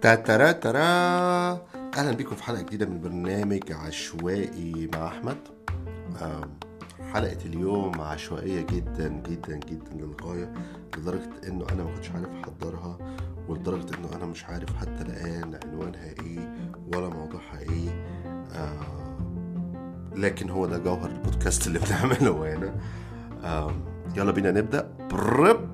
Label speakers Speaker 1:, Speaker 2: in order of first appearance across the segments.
Speaker 1: تاترا ترا أهلا بيكم في حلقة جديدة من برنامج عشوائي مع أحمد. حلقة اليوم عشوائية جدا جدا جدا للغاية لدرجة إنه أنا ما كنتش عارف أحضرها ولدرجة إنه أنا مش عارف حتى الآن عنوانها إيه ولا موضوعها إيه. لكن هو ده جوهر البودكاست اللي بنعمله هنا. يلا بينا نبدأ. برب.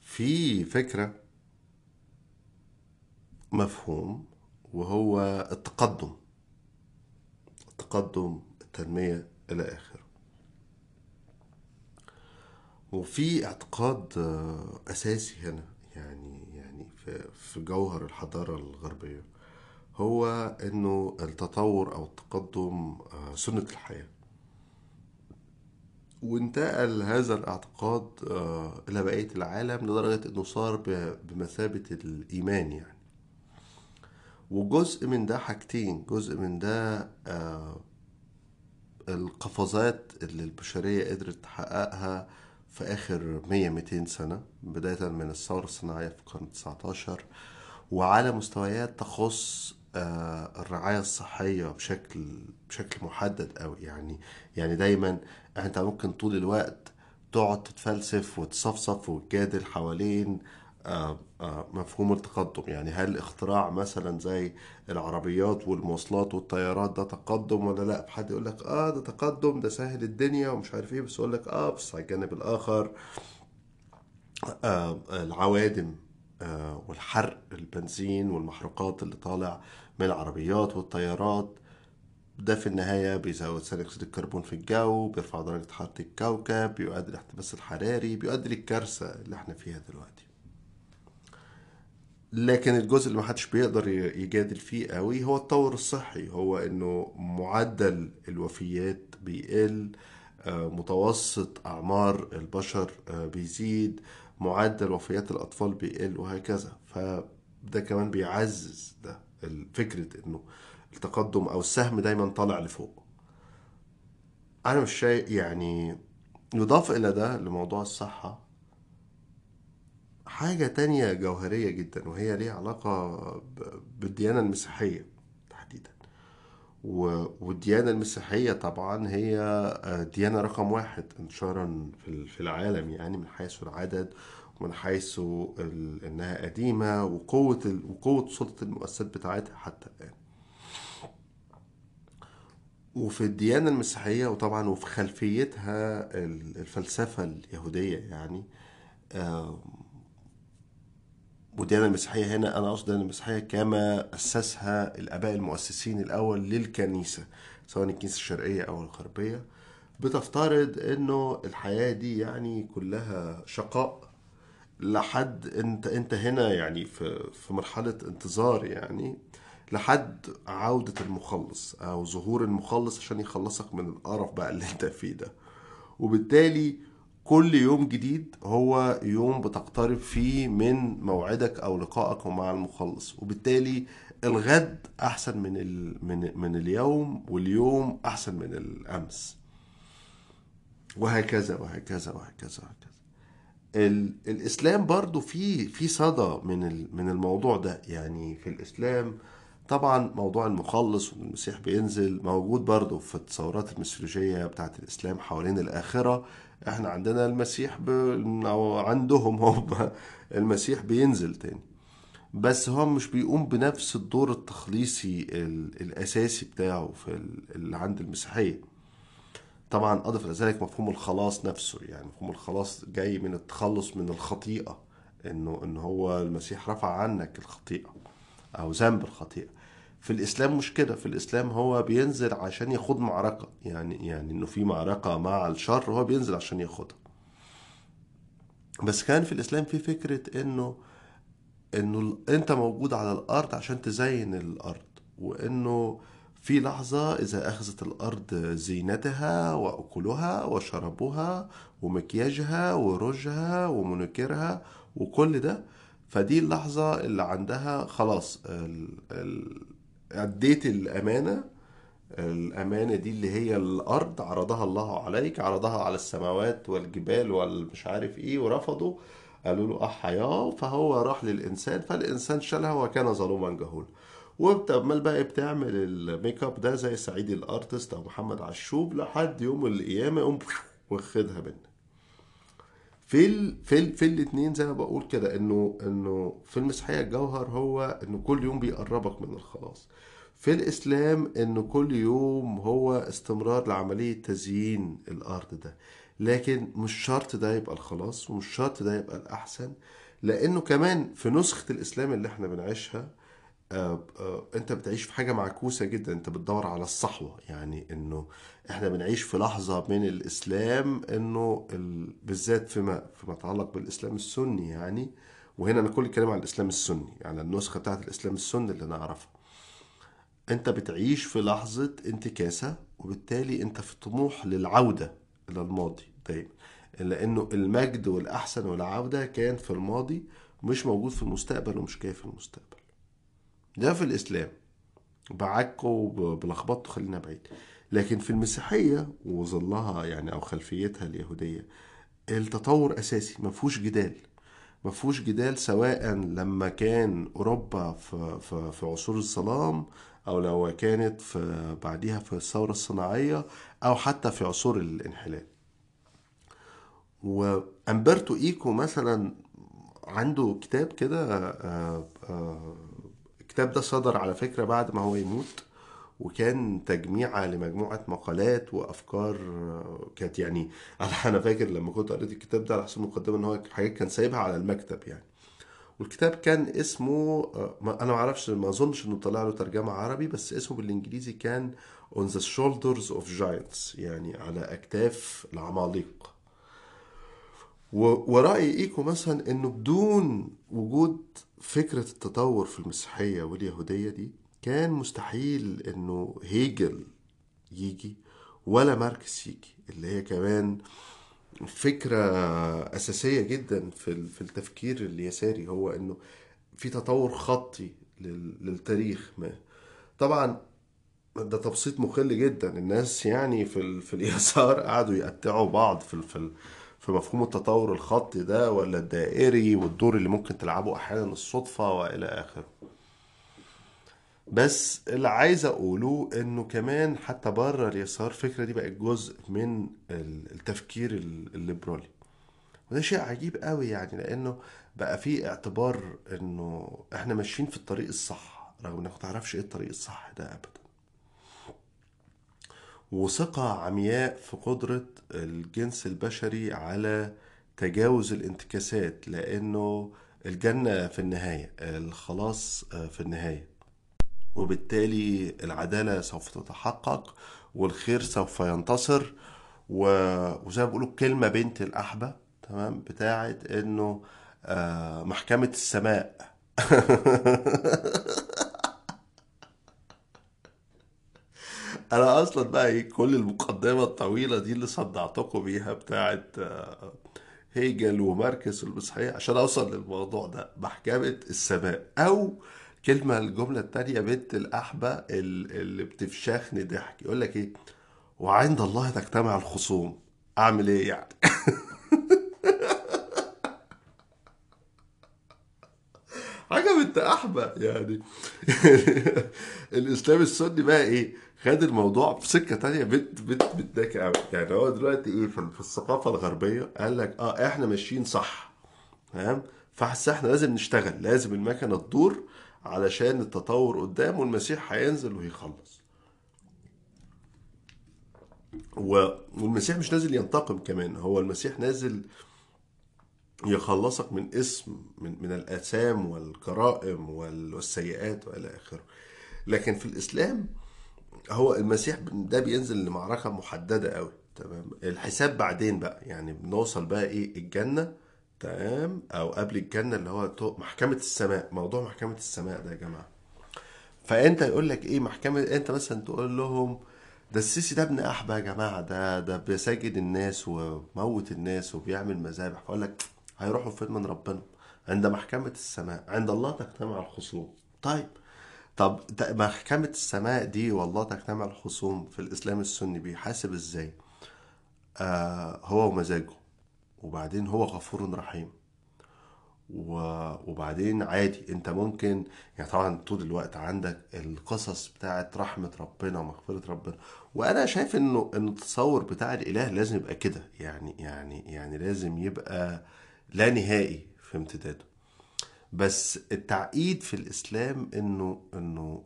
Speaker 1: في فكرة مفهوم وهو التقدم. التقدم التنمية إلى آخره وفي اعتقاد آه، أساسي هنا يعني يعني في جوهر الحضارة الغربية هو إنه التطور أو التقدم آه، سنة الحياة. وانتقل هذا الاعتقاد آه، إلى بقية العالم لدرجة إنه صار بمثابة الإيمان يعني. وجزء من ده حاجتين جزء من ده القفزات اللي البشرية قدرت تحققها في آخر 100-200 سنة بداية من الثورة الصناعية في القرن 19 وعلى مستويات تخص آه، الرعاية الصحية بشكل بشكل محدد أوي. يعني يعني دايما أنت ممكن طول الوقت تقعد تتفلسف وتصفصف وتجادل حوالين مفهوم التقدم. يعني هل اختراع مثلا زي العربيات والمواصلات والطيارات ده تقدم ولا لا؟ حد يقول لك آه ده تقدم ده سهل الدنيا ومش عارف إيه بس يقول لك آه بس على الجانب الآخر آه العوادم آه والحرق البنزين والمحروقات اللي طالع من العربيات والطيارات ده في النهاية بيزود ثاني أكسيد الكربون في الجو بيرفع درجة حرارة الكوكب بيؤدي للاحتباس الحراري بيؤدي للكارثة اللي إحنا فيها دلوقتي. لكن الجزء اللي محدش بيقدر يجادل فيه قوي هو التطور الصحي. هو إنه معدل الوفيات بيقل آه، متوسط أعمار البشر آه، بيزيد معدل وفيات الأطفال بيقل وهكذا. فده كمان بيعزز ده فكرة إنه التقدم أو السهم دايما طالع لفوق. أنا مش شايف يعني يضاف إلى ده لموضوع الصحة حاجة تانية جوهرية جدا وهي ليها علاقة بالديانة المسيحية تحديدا. والديانة المسيحية طبعا هي آه، ديانة رقم واحد انتشارا في ال- في العالم يعني من حيث العدد ومن حيث إنها قديمة وقوة وقوة سلطة المؤسسات بتاعتها حتى الآن. وفي الديانة المسيحية وطبعا وفي خلفيتها ال- الفلسفة اليهودية يعني والديانة المسيحية هنا أنا أقصد المسيحية كما أسسها الآباء المؤسسين الأول للكنيسة سواء الكنيسة الشرقية أو الغربية. بتفترض إنه الحياة دي يعني كلها شقاء لحد أنت أنت هنا يعني في في مرحلة انتظار يعني لحد عودة المخلص أو ظهور المخلص عشان يخلصك من القرف بقى اللي أنت فيه ده. وبالتالي كل يوم جديد هو يوم بتقترب فيه من موعدك أو لقائك مع المخلص وبالتالي الغد أحسن من ال... من من اليوم واليوم أحسن من الأمس. وهكذا وهكذا وهكذا وهكذا. ال... الإسلام برضو في في صدى من ال... من الموضوع ده. يعني في الإسلام طبعا موضوع المخلص وإن المسيح بينزل موجود برضو في التصورات الميثولوجية بتاعت الإسلام حوالين الآخرة. إحنا عندنا المسيح ب... أو عندهم هم المسيح بينزل تاني. بس هو مش بيقوم بنفس الدور التخليصي ال... الأساسي بتاعه في ال... اللي عند المسيحية. طبعا أضف إلى ذلك مفهوم الخلاص نفسه يعني مفهوم الخلاص جاي من التخلص من الخطيئة انه إن هو المسيح رفع عنك الخطيئة أو ذنب الخطيئة. في الإسلام مش كده. في الإسلام هو بينزل عشان يخوض معركة. يعني يعني إنه في معركة مع الشر هو بينزل عشان ياخدها. بس كان في الإسلام في فكرة إنه إنه أنت موجود على الأرض عشان تزين الأرض. وإنه في لحظة إذا أخذت الأرض زينتها وأكلها وشربها ومكياجها ورجها ومنكرها وكل ده فدي اللحظة اللي عندها خلاص. أديت الأمانة الأمانة دي اللي هي الأرض عرضها الله عليك عرضها على السماوات والجبال والمش عارف إيه ورفضوا قالوا له أحياه فهو راح للإنسان فالإنسان شالها وكان ظلوما جهولا. وبتعمل بقى بتعمل ال make up ده زي سعيد ال artist أو محمد عشوب لحد يوم القيامة يقوم واخدها منك. في ال... في ال... في الاثنين زي ما بقول كده إنه إنه في المسيحية الجوهر هو إنه كل يوم بيقربك من الخلاص. في الإسلام إنه كل يوم هو استمرار لعملية تزيين الأرض ده. لكن مش شرط ده يبقى الخلاص ومش شرط ده يبقى الأحسن لأنه كمان في نسخة الإسلام اللي إحنا بنعيشها انت بتعيش في حاجة معكوسة جدا انت بتدور على الصحوة. يعني انه إحنا بنعيش في لحظة من الإسلام انه ال... بالذات فيما فيما يتعلق بالإسلام السني يعني. وهنا أنا كل الكلام عن الإسلام السني يعني النسخة بتاعت الإسلام السني اللي نعرفها انت بتعيش في لحظة انتكاسة وبالتالي انت في طموح للعودة إلى الماضي. دايما لأنه المجد والأحسن والعودة كان في الماضي مش موجود في المستقبل ومش جاي في المستقبل. ده في الإسلام. بعكه وبلخبطه خلينا بعيد. لكن في المسيحية وظلها يعني أو خلفيتها اليهودية التطور أساسي ما فيهوش جدال. ما فيهوش جدال سواء لما كان أوروبا في, في, في عصور الظلام أو لو كانت في بعديها في الثورة الصناعية أو حتى في عصور الانحلال. وأمبرتو إيكو مثلا عنده كتاب كده آه، آه، الكتاب ده صدر على فكرة بعد ما هو يموت وكان تجميعة لمجموعة مقالات وأفكار كانت يعني أنا فاكر لما كنت قريت الكتاب ده على حسب المقدمة إن هو حاجات كان سايبها على المكتب يعني. والكتاب كان اسمه أنا ما أعرفش ما أظنش إنه طلع له ترجمة عربي بس اسمه بالإنجليزي كان On the Shoulders of Giants يعني على أكتاف العماليق ورأي إيكو مثلا إنه بدون وجود فكرة التطور في المسيحية واليهودية دي كان مستحيل إنه هيجل يجي ولا ماركس يجي اللي هي كمان فكرة أساسية جدا في التفكير اليساري هو إنه في تطور خطي للتاريخ ما. طبعا ده تبسيط مخل جدا الناس يعني في, في اليسار قعدوا يقطعوا بعض في, في في مفهوم التطور الخطي ده ولا الدائري والدور اللي ممكن تلعبه أحيانا الصدفة وإلى آخره؟ بس اللي عايز أقوله إنه كمان حتى بره اليسار الفكرة دي بقت جزء من التفكير الليبرالي. وده شيء عجيب قوي يعني لأنه بقى في اعتبار إنه إحنا ماشيين في الطريق الصح رغم إنك ما تعرفش إيه الطريق الصح ده ابدا. وثقة عمياء في قدرة الجنس البشري على تجاوز الانتكاسات لأنه الجنة في النهاية الخلاص في النهاية. وبالتالي العدالة سوف تتحقق والخير سوف ينتصر. وزي ما بيقولوا كلمة بنت الأحبة تمام بتاعت إنه آه، محكمة السماء. أنا أصلا بقى إيه كل المقدمة الطويلة دي اللي صدعتكم بيها بتاعت آه، هيجل وماركس والمسيحيه عشان أوصل للموضوع ده محكمة السماء. أو كلمة الجملة التانية بنت الأحبة اللي بتفشخني ضحك يقول لك إيه وعند الله تجتمع الخصوم. أعمل إيه يعني؟ حاجة بنت احبه يعني. الإسلام السني بقى إيه؟ خد الموضوع في سكة تانية بنت بنت بتداك قوي يعني هو دلوقتي إيه؟ في الثقافة الغربية قال لك آه إحنا ماشيين صح فاهم فحس إحنا لازم نشتغل لازم المكنة تدور علشان التطور قدام والمسيح هينزل وهيخلص. والمسيح مش نازل ينتقم كمان هو المسيح نازل يخلصك من اسم من من الآثام والجرائم والسيئات وإلى آخره. لكن في الإسلام هو المسيح ده بينزل لمعركة محددة قوي تمام؟ الحساب بعدين بقى يعني بنوصل بقى إيه؟ الجنة تمام؟ أو قبل الجنة اللي هو محكمة السماء موضوع محكمة السماء ده يا جماعة. فأنت يقول لك إيه؟ محكمة أنت مثلا تقول لهم ده السيسي ده ابن احبى يا جماعة ده ده بيساجد الناس وموت الناس وبيعمل مذابح. فأقول لك هيروحوا فين من ربنا عند محكمة السماء عند الله تجتمع الخصوم. طيب طب محكمة السماء دي والله تجتمع الخصوم في الإسلام السني بيحاسب إزاي؟ آه هو ومزاجه وبعدين هو غفور رحيم. وبعدين عادي أنت ممكن يعني طبعا طول الوقت عندك القصص بتاعت رحمة ربنا ومغفرة ربنا. وأنا شايف إنه ان التصور بتاع الإله لازم يبقى كده يعني يعني يعني لازم يبقى لا نهائي في امتداده. بس التعقيد في الإسلام إنه إنه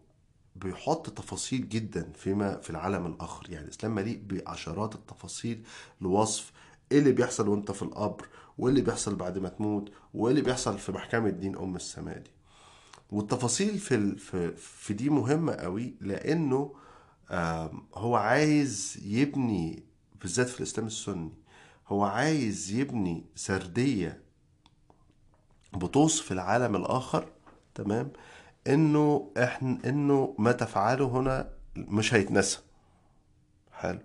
Speaker 1: بيحط تفاصيل جدا فيما في العالم الآخر. يعني الإسلام مليء بعشرات التفاصيل لوصف إيه اللي بيحصل وإنت في القبر وإيه اللي بيحصل بعد ما تموت وإيه اللي بيحصل في محكمة دين أم السماء دي. والتفاصيل في في في دي مهمة قوي لأنه هو عايز يبني بالذات في الإسلام السني هو عايز يبني سردية بتوصف العالم الآخر تمام إنه إحنا إنه ما تفعله هنا مش هيتنسى. حلو.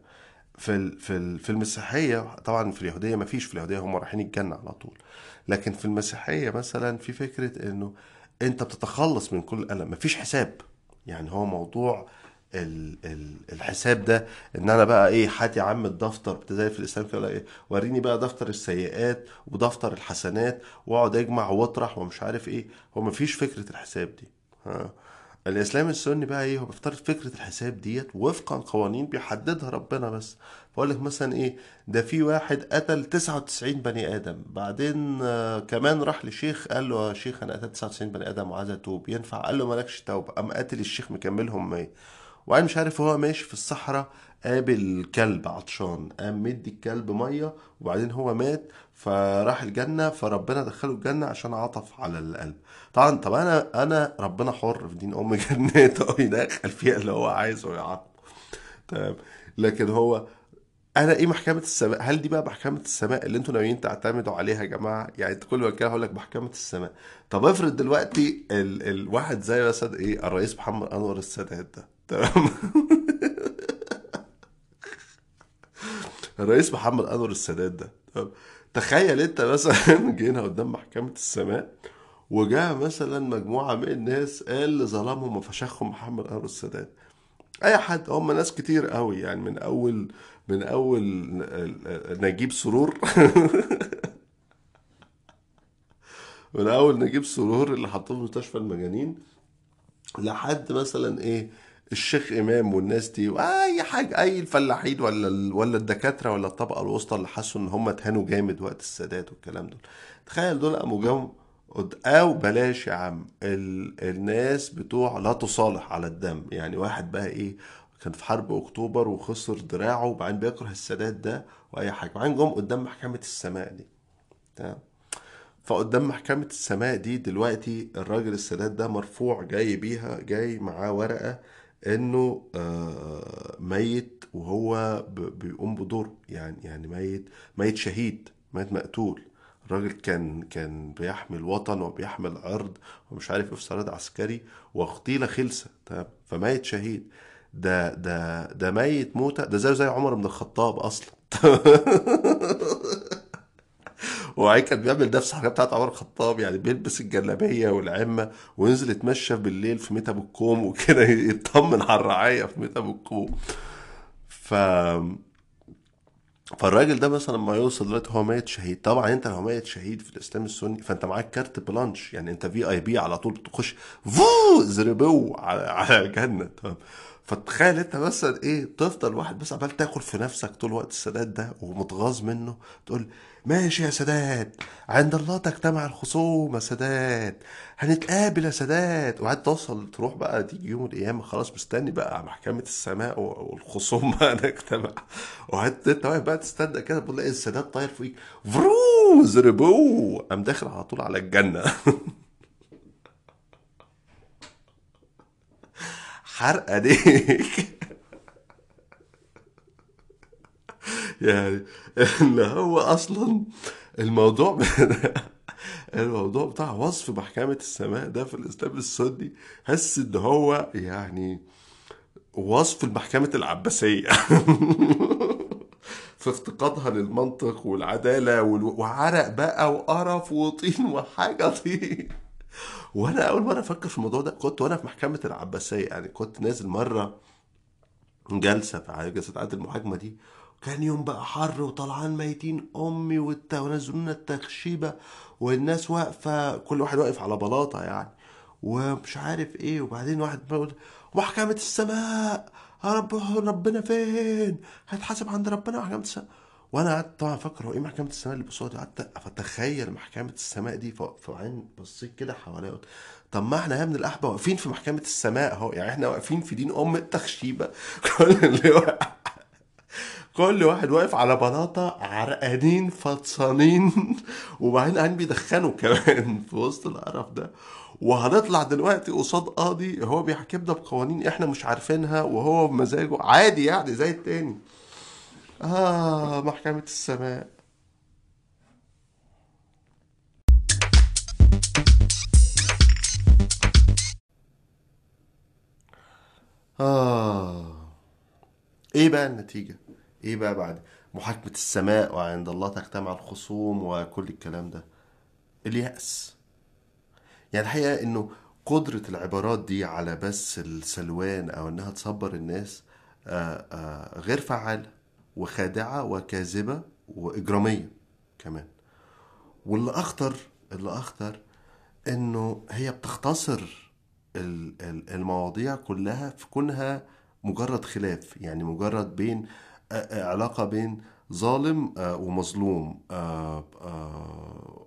Speaker 1: في في في المسيحية طبعا في اليهودية ما فيش في اليهودية هم رايحين الجنه على طول. لكن في المسيحية مثلا في فكرة إنه أنت بتتخلص من كل ألم ما فيش حساب. يعني هو موضوع الحساب ده إن أنا بقى إيه هات يا عم الدفتر زي في الاسلام كده إيه وريني بقى دفتر السيئات ودفتر الحسنات وأقعد أجمع وأطرح ومش عارف إيه. هو ما فيش فكرة الحساب دي. ها؟ الإسلام السني بقى إيه هو بيفترض فكرة الحساب ديت وفقا قوانين بيحددها ربنا بس. بقول لك مثلا إيه ده في واحد قتل 99 بني آدم بعدين آه، كمان راح لشيخ قال له يا شيخ أنا قتلت 99 بني آدم وعايز أتوب ينفع؟ قال له مالكش توبة. قام قاتل الشيخ مكملهم 100 وبعدين مش عارف هو ماشي في الصحراء قابل كلب عطشان قام مدي الكلب مية وبعدين هو مات فراح الجنة فربنا دخله الجنة عشان عطف على القلب. طبعا طب أنا أنا ربنا حر في دين أم جنته يدخل فيها اللي هو عايزه ويعطف. تمام. لكن هو أنا إيه محكمة السماء؟ هل دي بقى محكمة السماء اللي أنتوا ناويين تعتمدوا عليها يا جماعة؟ يعني انت كل ما هقول لك محكمة السماء. طب افرض دلوقتي ال الواحد زي مثلا إيه الرئيس محمد أنور السادات ده تمام. الرئيس محمد أنور السادات ده تخيل أنت مثلا جينا قدام محكمة السماء وجاء مثلا مجموعة من الناس قال اللي ظلمهم وفشخهم محمد أنور السادات. أي حد هم ناس كتير قوي يعني من أول من أول نجيب سرور. من أول نجيب سرور اللي حطوه في مستشفى المجانين لحد مثلا إيه الشيخ إمام والناس دي وأي حاجة أي الفلاحين ولا ولا الدكاترة ولا الطبقة الوسطى اللي حسوا إن هم اتهانوا جامد وقت السادات والكلام دول. تخيل دول قاموا جم أو بلاش يا عم ال... الناس بتوع لا تصالح على الدم. يعني واحد بقى إيه كان في حرب أكتوبر وخسر دراعه وبعدين بيكره السادات ده وأي حاجة. وبعدين جم قدام محكمة السماء دي. تمام؟ فقدام محكمة السماء دي دلوقتي الراجل السادات ده مرفوع جاي بيها جاي معاه ورقة انه آه، ميت وهو بيقوم بدوره يعني يعني ميت ميت شهيد ميت مقتول. الراجل كان كان بيحمي الوطن وبيحمي العرض ومش عارف إيه في عسكري واغتيل خلسة تمام؟ فميت شهيد. ده ده ده ميت موتة. ده زيه زي عمر بن الخطاب أصلا. وبعدين كان بيعمل نفس الحاجات بتاعت عمر الخطاب يعني بيلبس الجلابية والعمة وينزل يتمشى بالليل في ميت أبو الكوم وكده يطمن على الرعية في ميت أبو الكوم ف فالراجل ده مثلا لما يوصل دلوقتي هو ميت شهيد. طبعا أنت لو ميت شهيد في الإسلام السني فأنت معاك carte blanche يعني أنت VIP على طول بتخش فو زربو على على الجنة. تمام. فتخيل انت مثلا إيه تفضل واحد بس عمال تاكل في نفسك طول وقت السادات ده ومتغاظ منه تقول ماشي يا سادات عند الله تجتمع الخصوم يا سادات هنتقابل يا سادات. وبعد توصل تروح بقى تيجي يوم القيامة خلاص مستني بقى محكمة السماء والخصوم بقى نجتمع. وقعدت انت واقف بقى تستنى كده بتقول إيه السادات طاير فوقيك فرو زربو قام داخل على طول على الجنة. حرقة ديك. يعني ان هو أصلا الموضوع الموضوع بتاع وصف محكمة السماء ده في الإسلام السني حس إن هو يعني وصف المحكمة العباسية. في افتقادها للمنطق والعدالة وال- وعرق بقى وقرف وطين وحاجة طين وأنا اول مرة أفكر في الموضوع ده كنت وأنا في محكمة العباسيه يعني كنت نازل مرة جلسة في جلسة عقد المحاكمة دي كان يوم بقى حر وطلعان ميتين أمي والت- ونزلونا التخشيبة والناس واقفة كل واحد واقف على بلاطة يعني ومش عارف إيه وبعدين واحد بيقول محكمة السماء يا رب ربنا فين؟ هيتحاسب عند ربنا محكمة السماء. وأنا قعدت طبعا أفكر هو إيه محكمة السماء اللي بصوتي قعدت اتخيل محكمة السماء دي فبعدين بصيت كده حواليا طب ما إحنا يا ابن الأحبة واقفين في محكمة السماء اهو يعني إحنا واقفين في دين أم التخشيبة. كل اللي واقع كل واحد واقف على بلاطة عرقانين فطسانين وبعدين قاعدين بيدخنوا كمان في وسط القرف ده. وهنطلع دلوقتي قصاد قاضي هو بيحكمنا بقوانين إحنا مش عارفينها وهو بمزاجه عادي يعني زي التاني. آه محكمة السماء. آه. إيه بقى النتيجة؟ إيه بقى بعد؟ محاكمة السماء وعند الله تجتمع الخصوم وكل الكلام ده. اليأس. يعني الحقيقة إنه قدرة العبارات دي على بس السلوان أو إنها تصبر الناس آه، آه، غير فعالة. وخادعة وكاذبة وإجرامية كمان. واللي أخطر اللي أخطر إنه هي بتختصر ال- ال- المواضيع كلها في كونها مجرد خلاف يعني مجرد بين علاقة بين ظالم ومظلوم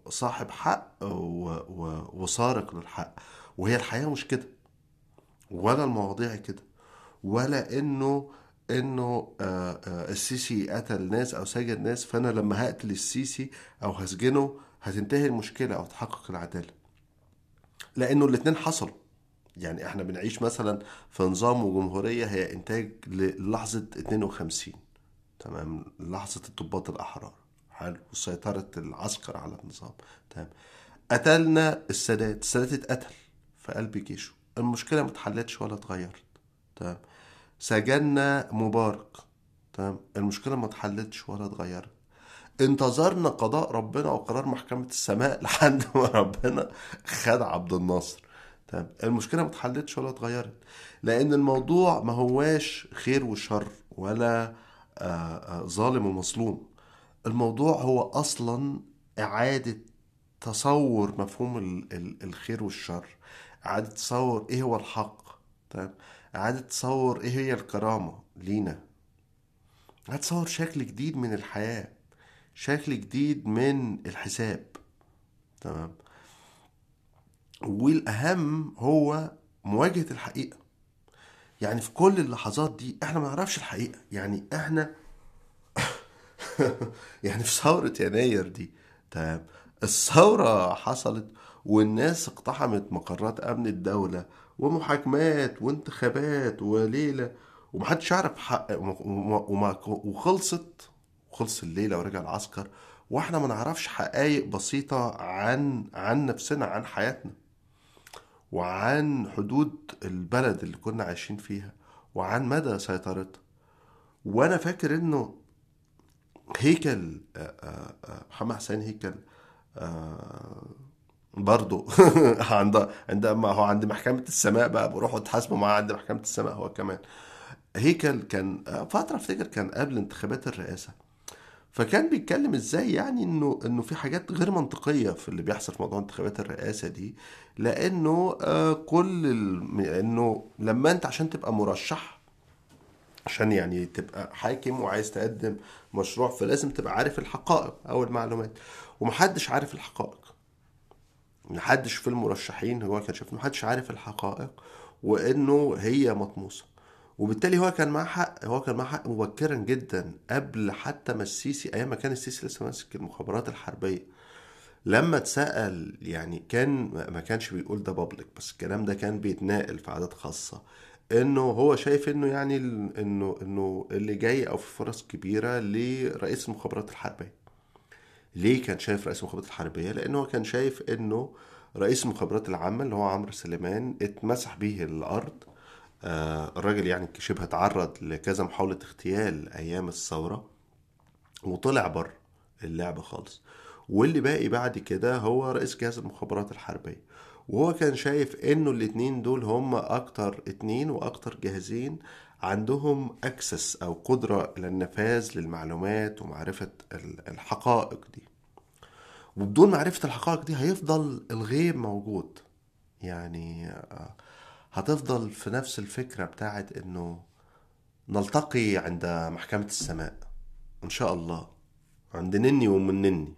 Speaker 1: صاحب حق وسارق للحق. وهي الحياة مش كده ولا المواضيع كده ولا إنه إنه آه، آه، السيسي قتل ناس أو سجن ناس فأنا لما هقتل السيسي أو هسجنه هتنتهي المشكلة أو تحقق العدالة. لأنه الاتنين حصلوا. يعني إحنا بنعيش مثلا في نظام وجمهورية هي إنتاج للحظة 52 تمام؟ لحظة الضباط الأحرار. حلو. وسيطرة العسكر على النظام. تمام. قتلنا السادات. السادات اتقتل في قلب جيشه. المشكلة ما اتحلتش ولا اتغيرت. تمام؟ سجنا مبارك. تمام؟ المشكلة ما اتحلتش ولا اتغيرت. انتظرنا قضاء ربنا وقرار محكمة السماء لحد ما ربنا خد عبد الناصر. تمام؟ المشكلة ما اتحلتش ولا اتغيرت. لأن الموضوع ما هواش خير وشر ولا آه، آه، ظالم ومظلوم. الموضوع هو أصلا إعادة تصور مفهوم ال- ال- الخير والشر. إعادة تصور إيه هو الحق. تمام؟ إعادة تصور إيه هي الكرامة لينا؟ إعادة تصور شكل جديد من الحياة شكل جديد من الحساب. تمام؟ والأهم هو مواجهة الحقيقة. يعني في كل اللحظات دي إحنا ما نعرفش الحقيقة. يعني إحنا يعني في ثورة يناير دي. تمام؟ الثورة حصلت والناس اقتحمت مقرات أمن الدولة ومحاكمات وانتخابات وليلة ومحدش يعرف حق وخلصت وخلص الليلة ورجع العسكر وإحنا ما نعرفش حقائق بسيطة عن عن نفسنا عن حياتنا وعن حدود البلد اللي كنا عايشين فيها وعن مدى سيطرتها. وأنا فاكر إنه هيكل محمد حسين هيكل برضه عند عندما هو عند محكمة السماء بقى بروحوا اتحاسبوا معاه عند محكمة السماء هو كمان. هيكل كان فترة افتكر كان قبل انتخابات الرئاسة. فكان بيتكلم إزاي يعني انه انه في حاجات غير منطقية في اللي بيحصل في موضوع انتخابات الرئاسة دي لأنه آه كل ال... انه لما انت عشان تبقى مرشح عشان يعني تبقى حاكم وعايز تقدم مشروع فلازم تبقى عارف الحقائق أو المعلومات ومحدش عارف الحقائق. محدش في المرشحين هو كان شايف محدش عارف الحقائق وإنه هي مطموسة. وبالتالي هو كان معاه حق هو كان معاه حق مبكرا جدا قبل حتى ما السيسي أيام ما كان السيسي لسه ماسك المخابرات الحربية. لما اتسأل يعني كان ما كانش بيقول ده بابليك بس الكلام ده كان بيتناقل في عادات خاصة. إنه هو شايف إنه يعني انه إنه اللي جاي أو في فرص كبيرة لرئيس المخابرات الحربية. ليه كان شايف رئيس المخابرات الحربية؟ لأنه هو كان شايف أنه رئيس المخابرات العامة اللي هو عمرو سليمان اتمسح به الأرض. آه، الراجل يعني شبه تعرض لكذا محاولة اغتيال أيام الثورة وطلع بره اللعبة خالص. واللي باقي بعد كده هو رئيس جهاز المخابرات الحربية. وهو كان شايف إنه الاتنين دول هم أكتر اتنين وأكتر جاهزين عندهم اكسس أو قدرة إلى النفاذ للمعلومات ومعرفة ال- الحقائق دي. وبدون معرفة الحقائق دي هيفضل الغيب موجود. يعني آه، هتفضل في نفس الفكرة بتاعت إنه نلتقي عند محكمة السماء. إن شاء الله. عند نني ومن نني.